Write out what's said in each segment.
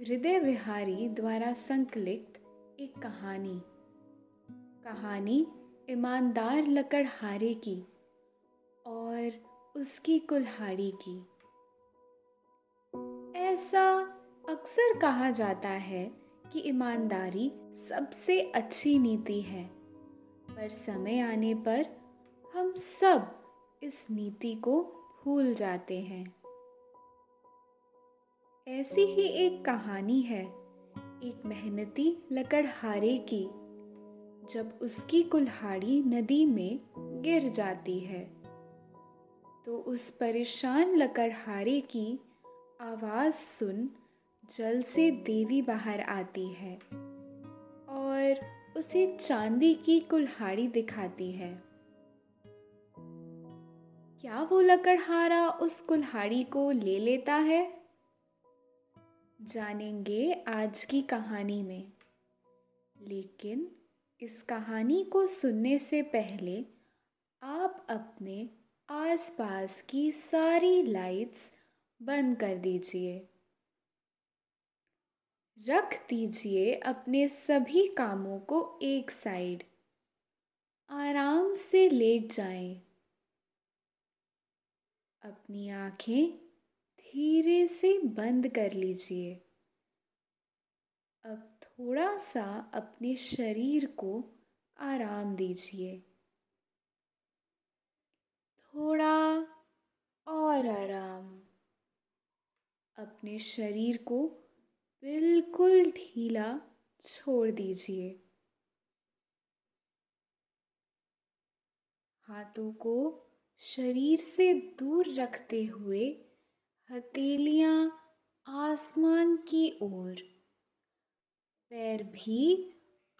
हृदय विहारी द्वारा संकलित एक कहानी। कहानी ईमानदार लकड़हारे की और उसकी कुल्हाड़ी की। ऐसा अक्सर कहा जाता है कि ईमानदारी सबसे अच्छी नीति है, पर समय आने पर हम सब इस नीति को भूल जाते हैं। ऐसी ही एक कहानी है, एक मेहनती लकड़हारे की, जब उसकी कुल्हाड़ी नदी में गिर जाती है। तो उस परेशान लकड़हारे की आवाज़ सुन जल से देवी बाहर आती है और उसे चांदी की कुल्हाड़ी दिखाती है। क्या वो लकड़हारा उस कुल्हाड़ी को ले लेता है? जानेंगे आज की कहानी में। लेकिन इस कहानी को सुनने से पहले आप अपने आसपास की सारी लाइट्स बंद कर दीजिए। रख दीजिए अपने सभी कामों को एक साइड आराम से लेट जाएँ। अपनी आँखें धीरे से बंद कर लीजिए। अब थोड़ा सा अपने शरीर को आराम दीजिए। थोड़ा और आराम। अपने शरीर को बिल्कुल ढीला छोड़ दीजिए। हाथों को शरीर से दूर रखते हुए हथेलियाँ आसमान की ओर। पैर भी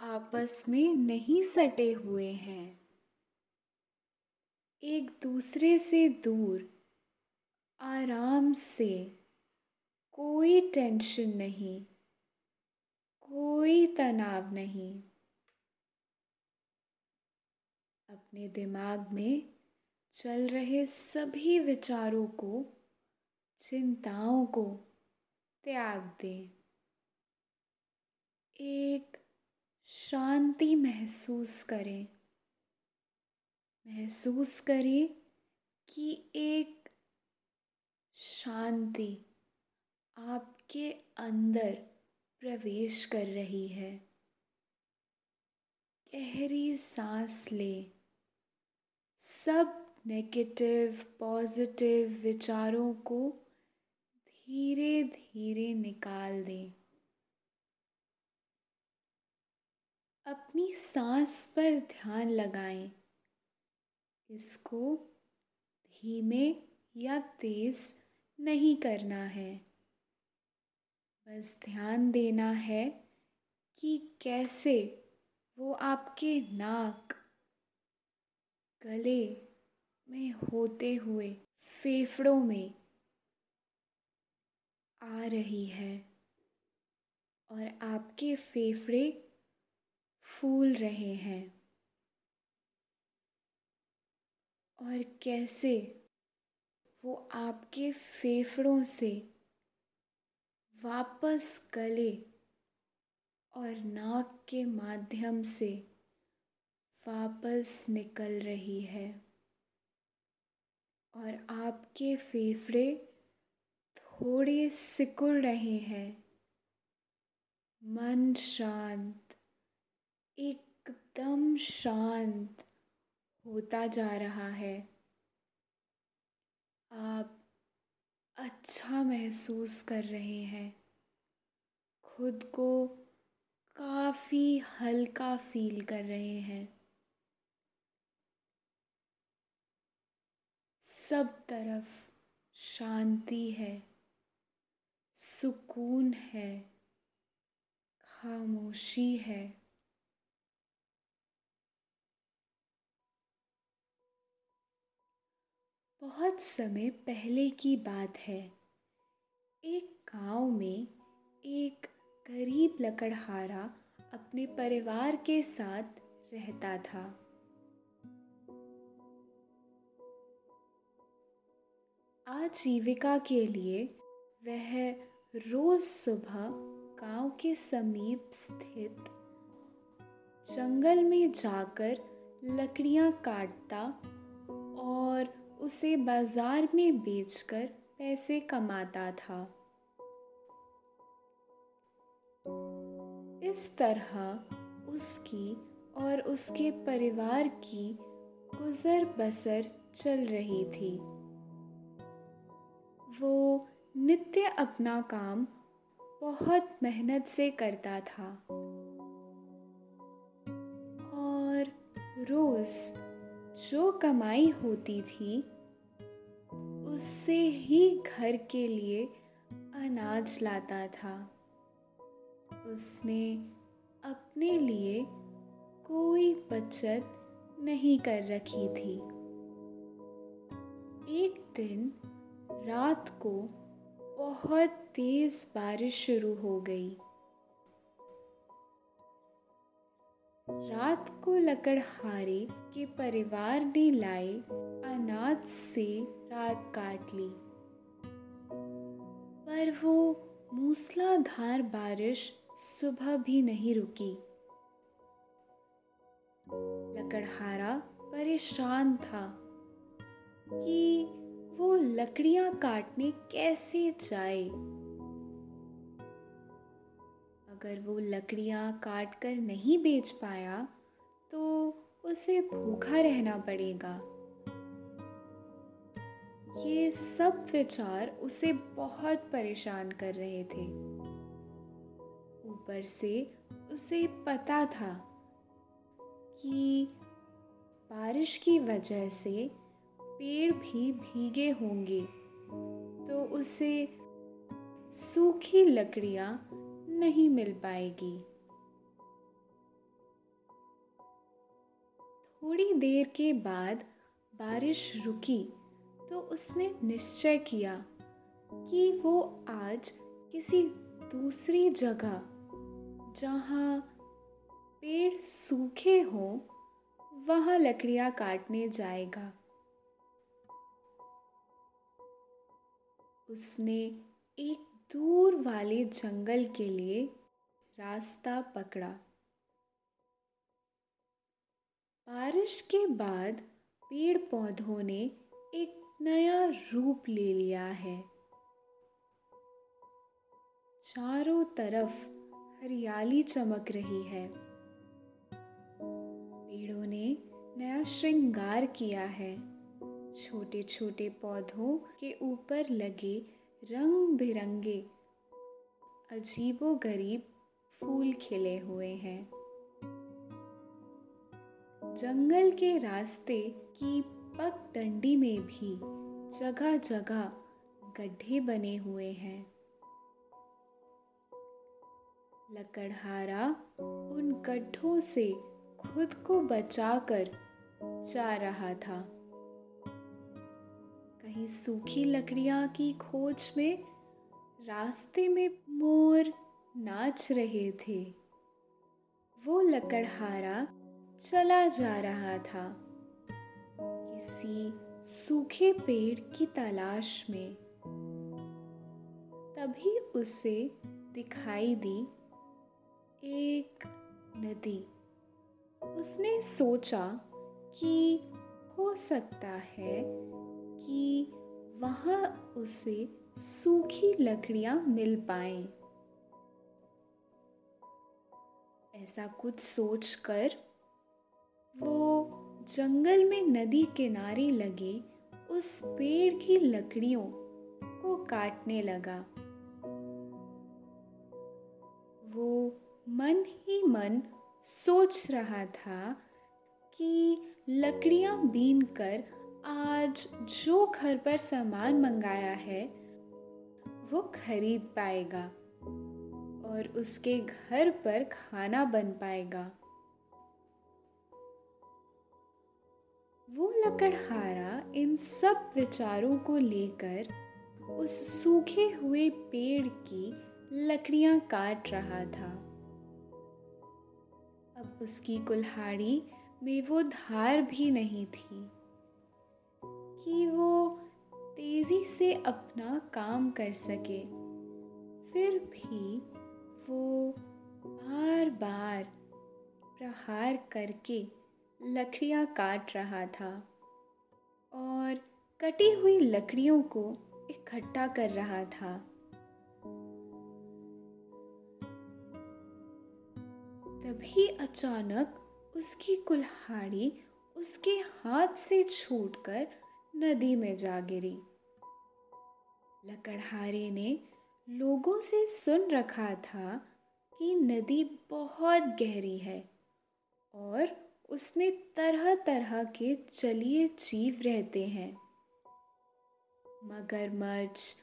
आपस में नहीं सटे हुए हैं। एक दूसरे से दूर, आराम से, कोई टेंशन नहीं, कोई तनाव नहीं। अपने दिमाग में चल रहे सभी विचारों को चिंताओं को त्याग दें। एक शांति महसूस करें। महसूस करें कि एक शांति आपके अंदर प्रवेश कर रही है। गहरी सांस ले। सब नेगेटिव पॉजिटिव विचारों को धीरे धीरे निकाल दें। अपनी सांस पर ध्यान लगाएँ। इसको धीमे या तेज नहीं करना है। बस ध्यान देना है कि कैसे वो आपके नाक, गले में होते हुए फेफड़ों में आ रही है। और आपके फेफड़े फूल रहे हैं। और कैसे वो आपके फेफड़ों से वापस गले और नाक के माध्यम से वापस निकल रही है। और आपके फेफड़े थोड़े सिकुड़ रहे हैं। मन शांत, एकदम शांत होता जा रहा है। आप अच्छा महसूस कर रहे हैं। खुद को काफ़ी हल्का फील कर रहे हैं। सब तरफ़ शांति है। सुकून है, खामोशी है। बहुत समय पहले की बात है। एक गाँव में एक गरीब लकड़हारा अपने परिवार के साथ रहता था। आजीविका के लिए वह रोज सुबह गाँव के समीप स्थित जंगल में जाकर लकड़ियाँ काटता और उसे बाज़ार में बेचकर पैसे कमाता था। इस तरह उसकी और उसके परिवार की गुजर बसर चल रही थी। वो नित्य अपना काम बहुत मेहनत से करता था। और रोज जो कमाई होती थी, उससे ही घर के लिए अनाज लाता था। उसने अपने लिए कोई बचत नहीं कर रखी थी। एक दिन रात को बहुत तेज बारिश शुरू हो गई। रात को लकड़हारे के परिवार ने लाए अनाज से रात काट ली। पर वो मूसलाधार बारिश सुबह भी नहीं रुकी। लकड़हारा परेशान था कि वो लकड़ियाँ काटने कैसे जाए? अगर वो लकड़ियाँ काट कर नहीं बेच पाया तो उसे भूखा रहना पड़ेगा। ये सब विचार उसे बहुत परेशान कर रहे थे। ऊपर से उसे पता था कि बारिश की वजह से पेड़ भी भीगे होंगे। तो उसे सूखी लकड़ियाँ नहीं मिल पाएगी। थोड़ी देर के बाद बारिश रुकी तो उसने निश्चय किया कि वो आज किसी दूसरी जगह, जहाँ पेड़ सूखे हों, वहाँ लकड़ियाँ काटने जाएगा। उसने एक दूर वाले जंगल के लिए रास्ता पकड़ा। बारिश के बाद पेड़ पौधों ने एक नया रूप ले लिया है। चारों तरफ़ हरियाली चमक रही है। पेड़ों ने नया श्रृंगार किया है। छोटे छोटे पौधों के ऊपर लगे रंग बिरंगे अजीबो गरीब फूल खिले हुए हैं। जंगल के रास्ते की पग डंडी में भी जगह जगह गड्ढे बने हुए हैं। लकड़हारा उन गड्ढों से खुद को बचाकर जा रहा था। कहीं सूखी लकड़ियाँ की खोज में रास्ते में मोर नाच रहे थे। वो लकड़हारा चला जा रहा था। किसी सूखे पेड़ की तलाश में। तभी उसे दिखाई दी एक नदी। उसने सोचा कि हो सकता है कि वहाँ उसे सूखी लकड़ियाँ मिल पाए। ऐसा कुछ सोचकर वो जंगल में नदी किनारे लगे उस पेड़ की लकड़ियों को काटने लगा। वो मन ही मन सोच रहा था कि लकड़ियाँ बीन कर आज जो घर पर सामान मंगाया है, वो खरीद पाएगा और उसके घर पर खाना बन पाएगा। वो लकड़हारा इन सब विचारों को लेकर उस सूखे हुए पेड़ की लकड़ियाँ काट रहा था। अब उसकी कुल्हाड़ी में वो धार भी नहीं थी। तेज़ी से अपना काम कर सके। फिर भी वो बार बार प्रहार करके लकड़ियाँ काट रहा था और कटी हुई लकड़ियों को इकट्ठा कर रहा था। तभी अचानक उसकी कुल्हाड़ी उसके हाथ से छूटकर नदी में जा गिरी। लकड़हारे ने लोगों से सुन रखा था कि नदी बहुत गहरी है और उसमें तरह तरह के जलीय जीव रहते हैं। मगरमच्छ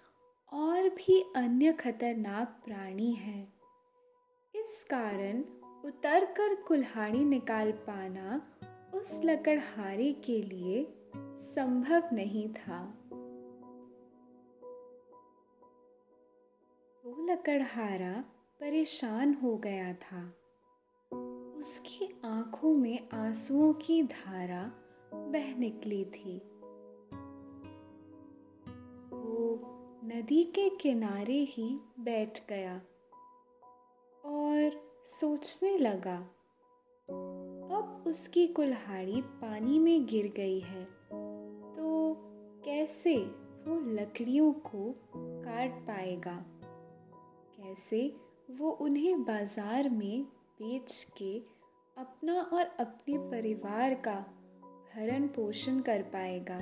और भी अन्य खतरनाक प्राणी हैं। इस कारण उतर कर कुल्हाड़ी निकाल पाना उस लकड़हारे के लिए संभव नहीं था। वो लकड़हारा परेशान हो गया था। उसकी आँखों में आंसुओं की धारा बह निकली थी। वो नदी के किनारे ही बैठ गया और सोचने लगा, अब उसकी कुल्हाड़ी पानी में गिर गई है तो कैसे वो लकड़ियों को काट पाएगा? कैसे वो उन्हें बाज़ार में बेच के अपना और अपने परिवार का भरण पोषण कर पाएगा।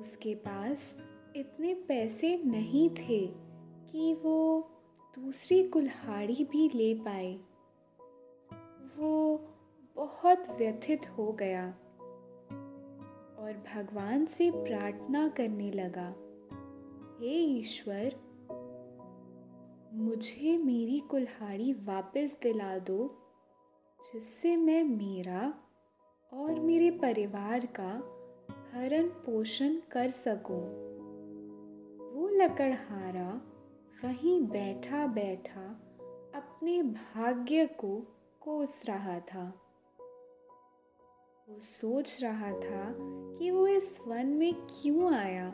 उसके पास इतने पैसे नहीं थे कि वो दूसरी कुल्हाड़ी भी ले पाए। वो बहुत व्यथित हो गया और भगवान से प्रार्थना करने लगा, हे ईश्वर मुझे मेरी कुल्हाड़ी वापस दिला दो, जिससे मैं मेरा और मेरे परिवार का भरण पोषण कर सकूँ। वो लकड़हारा वहीं बैठा बैठा अपने भाग्य को कोस रहा था वो सोच रहा था कि वो इस वन में क्यों आया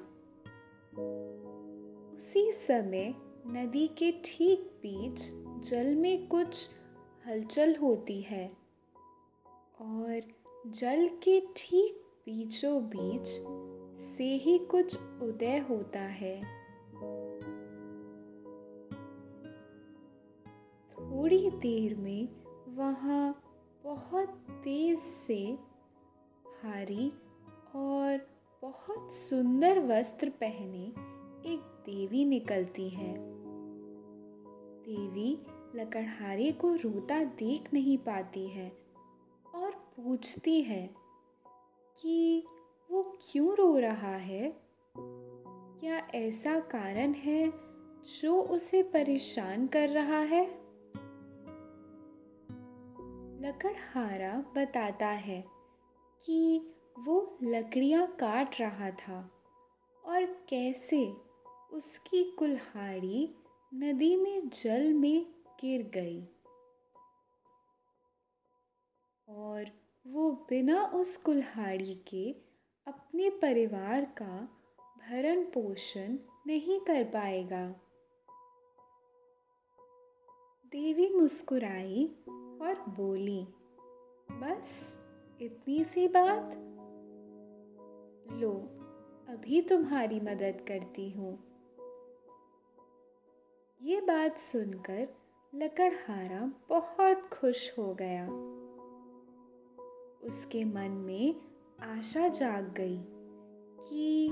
उसी समय नदी के ठीक बीच जल में कुछ हलचल होती है और जल के ठीक बीचों बीच से ही कुछ उदय होता है। थोड़ी देर में वहाँ बहुत तेज से भारी और बहुत सुंदर वस्त्र पहने एक देवी निकलती है। देवी लकड़हारे को रोता देख नहीं पाती है और पूछती है कि वो क्यों रो रहा है? क्या ऐसा कारण है जो उसे परेशान कर रहा है? लकड़हारा बताता है कि वो लकड़ियाँ काट रहा था और कैसे उसकी कुल्हाड़ी नदी में जल में गिर गई। और वो बिना उस कुल्हाड़ी के अपने परिवार का भरण पोषण नहीं कर पाएगा। देवी मुस्कुराई और बोली, बस इतनी सी बात? लो, अभी तुम्हारी मदद करती हूँ। ये बात सुनकर लकड़हारा बहुत खुश हो गया। उसके मन में आशा जाग गई कि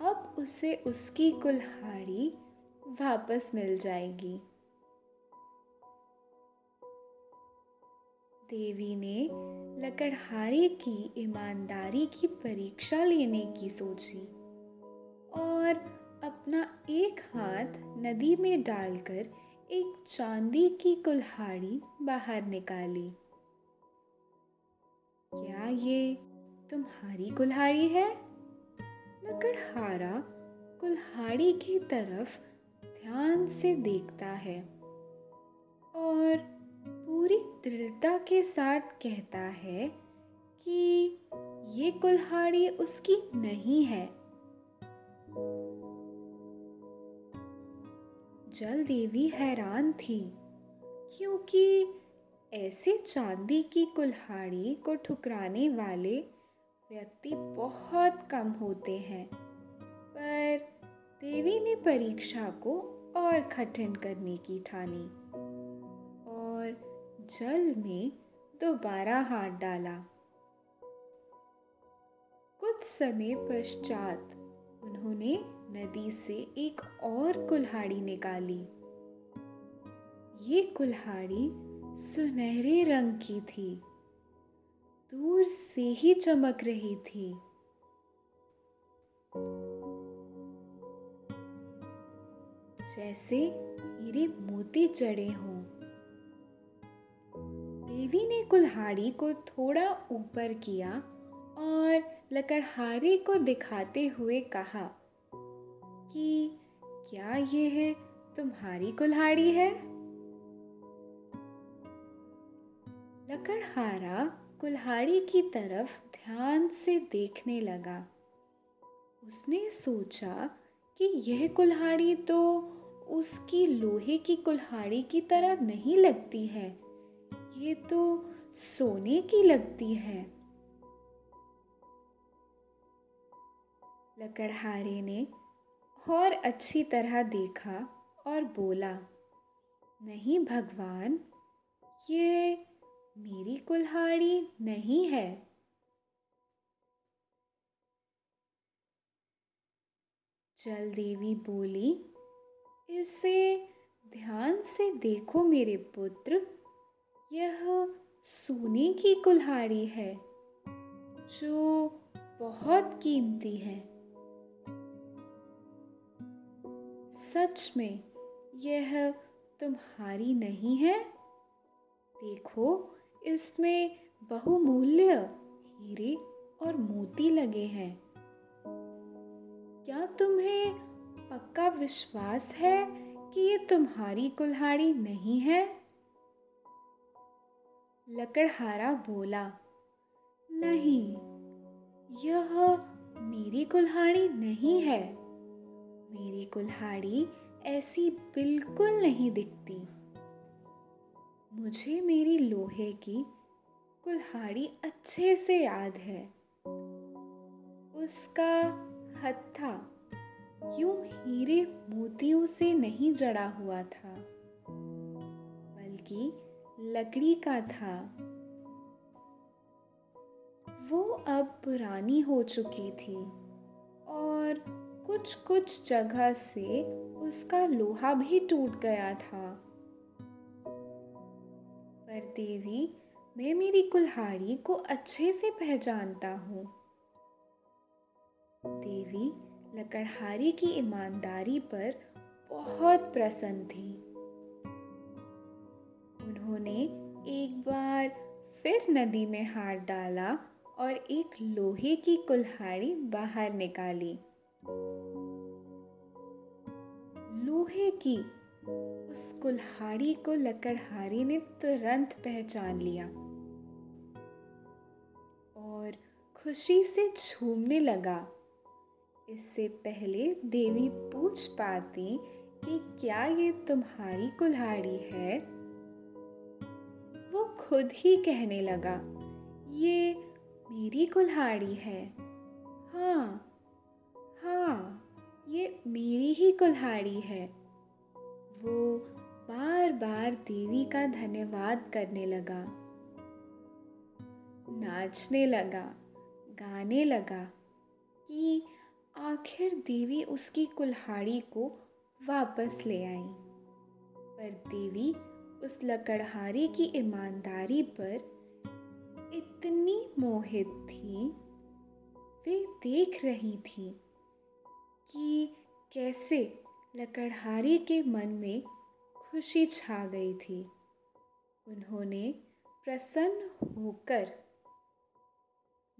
अब उसे उसकी कुल्हाड़ी वापस मिल जाएगी। देवी ने लकड़हारे की ईमानदारी की परीक्षा लेने की सोची और अपना एक हाथ नदी में डालकर एक चांदी की कुल्हाड़ी बाहर निकाली। क्या ये तुम्हारी कुल्हाड़ी है? लकड़हारा कुल्हाड़ी की तरफ़ ध्यान से देखता है और पूरी दृढ़ता के साथ कहता है कि ये कुल्हाड़ी उसकी नहीं है। जल देवी हैरान थी, क्योंकि ऐसे चांदी की कुल्हाड़ी को ठुकराने वाले व्यक्ति बहुत कम होते हैं। पर देवी ने परीक्षा को और कठिन करने की ठानी और जल में दोबारा हाथ डाला। कुछ समय पश्चात उन्होंने नदी से एक और कुल्हाड़ी निकाली। ये कुल्हाड़ी सुनहरे रंग की थी। दूर से ही चमक रही थी। जैसे हीरे मोती चढ़े हों। देवी ने कुल्हाड़ी को थोड़ा ऊपर किया और लकड़हारे को दिखाते हुए कहा कि क्या ये है? तुम्हारी कुल्हाड़ी है? लकड़हारा कुल्हाड़ी की तरफ़ ध्यान से देखने लगा। उसने सोचा कि यह कुल्हाड़ी तो उसकी लोहे की कुल्हाड़ी की तरह नहीं लगती है, ये तो सोने की लगती है। लकड़हारे ने और अच्छी तरह देखा और बोला, नहीं भगवान, ये मेरी कुल्हाड़ी नहीं है। जल देवी बोली, इसे ध्यान से देखो मेरे पुत्र, यह सोने की कुल्हाड़ी है, जो बहुत कीमती है। सच में यह तुम्हारी नहीं है? देखो, इसमें बहुमूल्य हीरे और मोती लगे हैं। क्या तुम्हें पक्का विश्वास है कि ये तुम्हारी कुल्हाड़ी नहीं है? लकड़हारा बोला, नहीं, यह मेरी कुल्हाड़ी नहीं है। मेरी कुल्हाड़ी ऐसी बिल्कुल नहीं दिखती। मुझे मेरी लोहे की कुल्हाड़ी अच्छे से याद है। उसका हत्था यूँ हीरे मोतियों से नहीं जड़ा हुआ था, बल्कि लकड़ी का था। वो अब पुरानी हो चुकी थी और कुछ कुछ जगह से उसका लोहा भी टूट गया था। पर देवी, मैं मेरी कुल्हाड़ी को अच्छे से पहचानता हूँ। देवी लकड़हारी की ईमानदारी पर बहुत प्रसन्न थी। उन्होंने एक बार फिर नदी में हाथ डाला और एक लोहे की कुल्हाड़ी बाहर निकाली। लोहे की। उस कुल्हाड़ी को लकड़हारी ने तुरंत पहचान लिया। और खुशी से झूमने लगा। इससे पहले देवी पूछ पाती कि क्या ये तुम्हारी कुल्हाड़ी है? वो खुद ही कहने लगा, ये मेरी कुल्हाड़ी है। हाँ हाँ। ये मेरी ही कुल्हाड़ी है। वो बार बार देवी का धन्यवाद करने लगा। नाचने लगा, गाने लगा कि आखिर देवी उसकी कुल्हाड़ी को वापस ले आई। पर देवी उस लकड़हारी की ईमानदारी पर इतनी मोहित थी, वे देख रही थी कि कैसे लकड़हारी के मन में खुशी छा गई थी। उन्होंने प्रसन्न होकर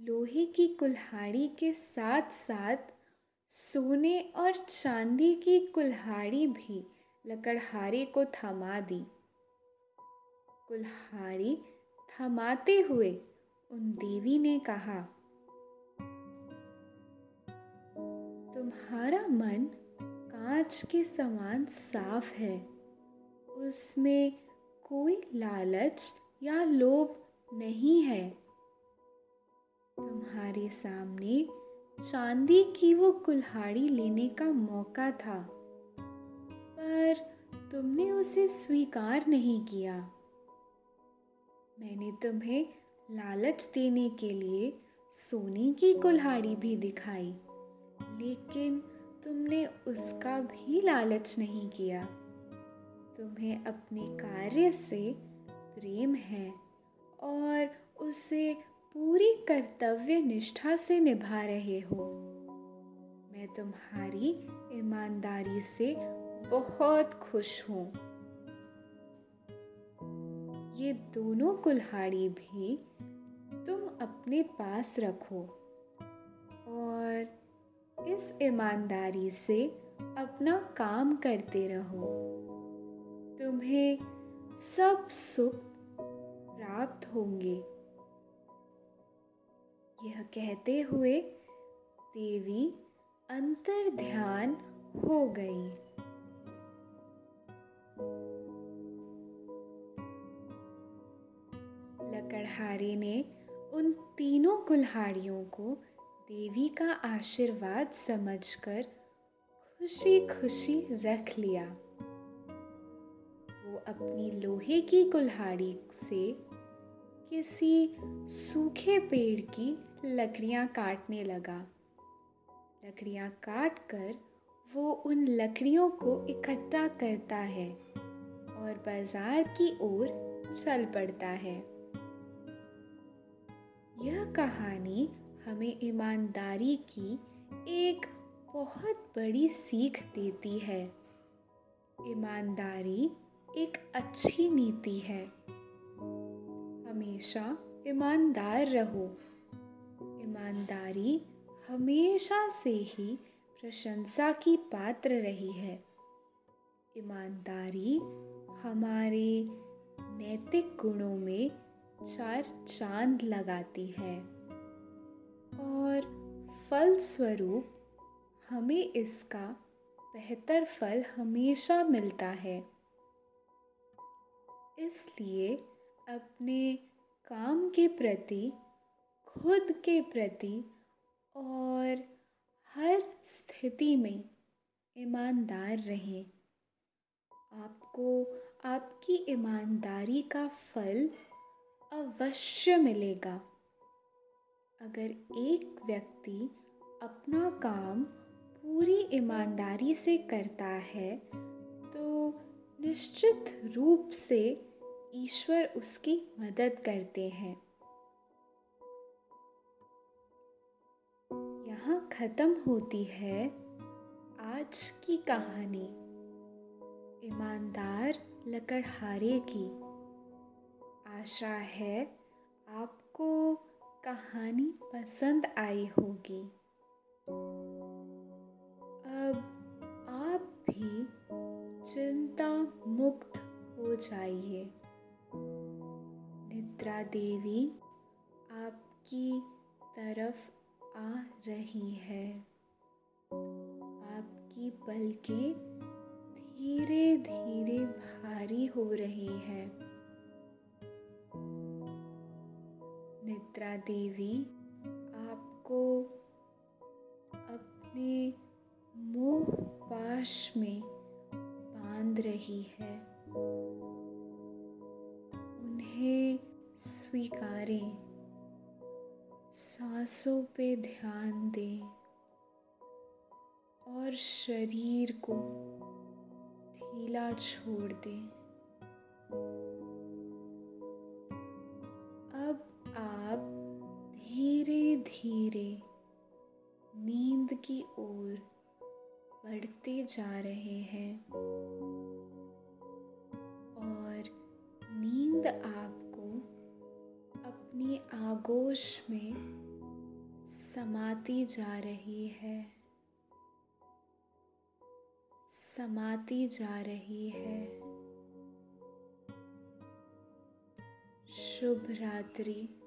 लोहे की कुल्हाड़ी के साथ साथ सोने और चांदी की कुल्हाड़ी भी लकड़हारे को थमा दी। कुल्हाड़ी थमाते हुए उन देवी ने कहा तुम्हारा मन कांच के समान साफ़ है। उसमें कोई लालच या लोभ नहीं है। तुम्हारे सामने चांदी की वो कुल्हाड़ी लेने का मौका था, पर तुमने उसे स्वीकार नहीं किया। मैंने तुम्हें लालच देने के लिए सोने की कुल्हाड़ी भी दिखाई। लेकिन तुमने उसका भी लालच नहीं किया। तुम्हें अपने कार्य से प्रेम है और उसे पूरी कर्तव्य निष्ठा से निभा रहे हो। मैं तुम्हारी ईमानदारी से बहुत खुश हूँ। ये दोनों कुल्हाड़ी भी तुम अपने पास रखो और इस ईमानदारी से अपना काम करते रहो। तुम्हें सब सुख प्राप्त होंगे। यह कहते हुए देवी अंतर ध्यान हो गई। लकड़हारे ने उन तीनों कुल्हाड़ियों को देवी का आशीर्वाद समझकर खुशी खुशी रख लिया। वो अपनी लोहे की कुल्हाड़ी से किसी सूखे पेड़ की लकड़ियाँ काटने लगा। लकड़ियाँ काट कर वो उन लकड़ियों को इकट्ठा करता है और बाज़ार की ओर चल पड़ता है। यह कहानी हमें ईमानदारी की एक बहुत बड़ी सीख देती है। ईमानदारी एक अच्छी नीति है। हमेशा ईमानदार रहो। ईमानदारी हमेशा से ही प्रशंसा की पात्र रही है। ईमानदारी हमारे नैतिक गुणों में चार चाँद लगाती है। और फल स्वरूप हमें इसका बेहतर फल हमेशा मिलता है। इसलिए अपने काम के प्रति, खुद के प्रति और हर स्थिति में ईमानदार रहें। आपको, आपकी ईमानदारी का फल अवश्य मिलेगा। अगर एक व्यक्ति अपना काम पूरी ईमानदारी से करता है तो निश्चित रूप से ईश्वर उसकी मदद करते हैं। यहाँ खत्म होती है आज की कहानी। ईमानदार लकड़हारे की। आशा है आपको कहानी पसंद आई होगी। अब आप भी चिंता मुक्त हो जाइए। निद्रा देवी आपकी तरफ़ आ रही है। आपकी पलकें धीरे धीरे भारी हो रही है। निद्रा देवी, आपको अपने मोह पाश में बाँध रही है। उन्हें स्वीकारें, सांसों पे ध्यान दें और शरीर को ढीला छोड़ दें। की ओर बढ़ते जा रहे हैं। और नींद आपको अपनी आगोश में समाती जा रही है। समाती जा रही है। शुभ रात्रि।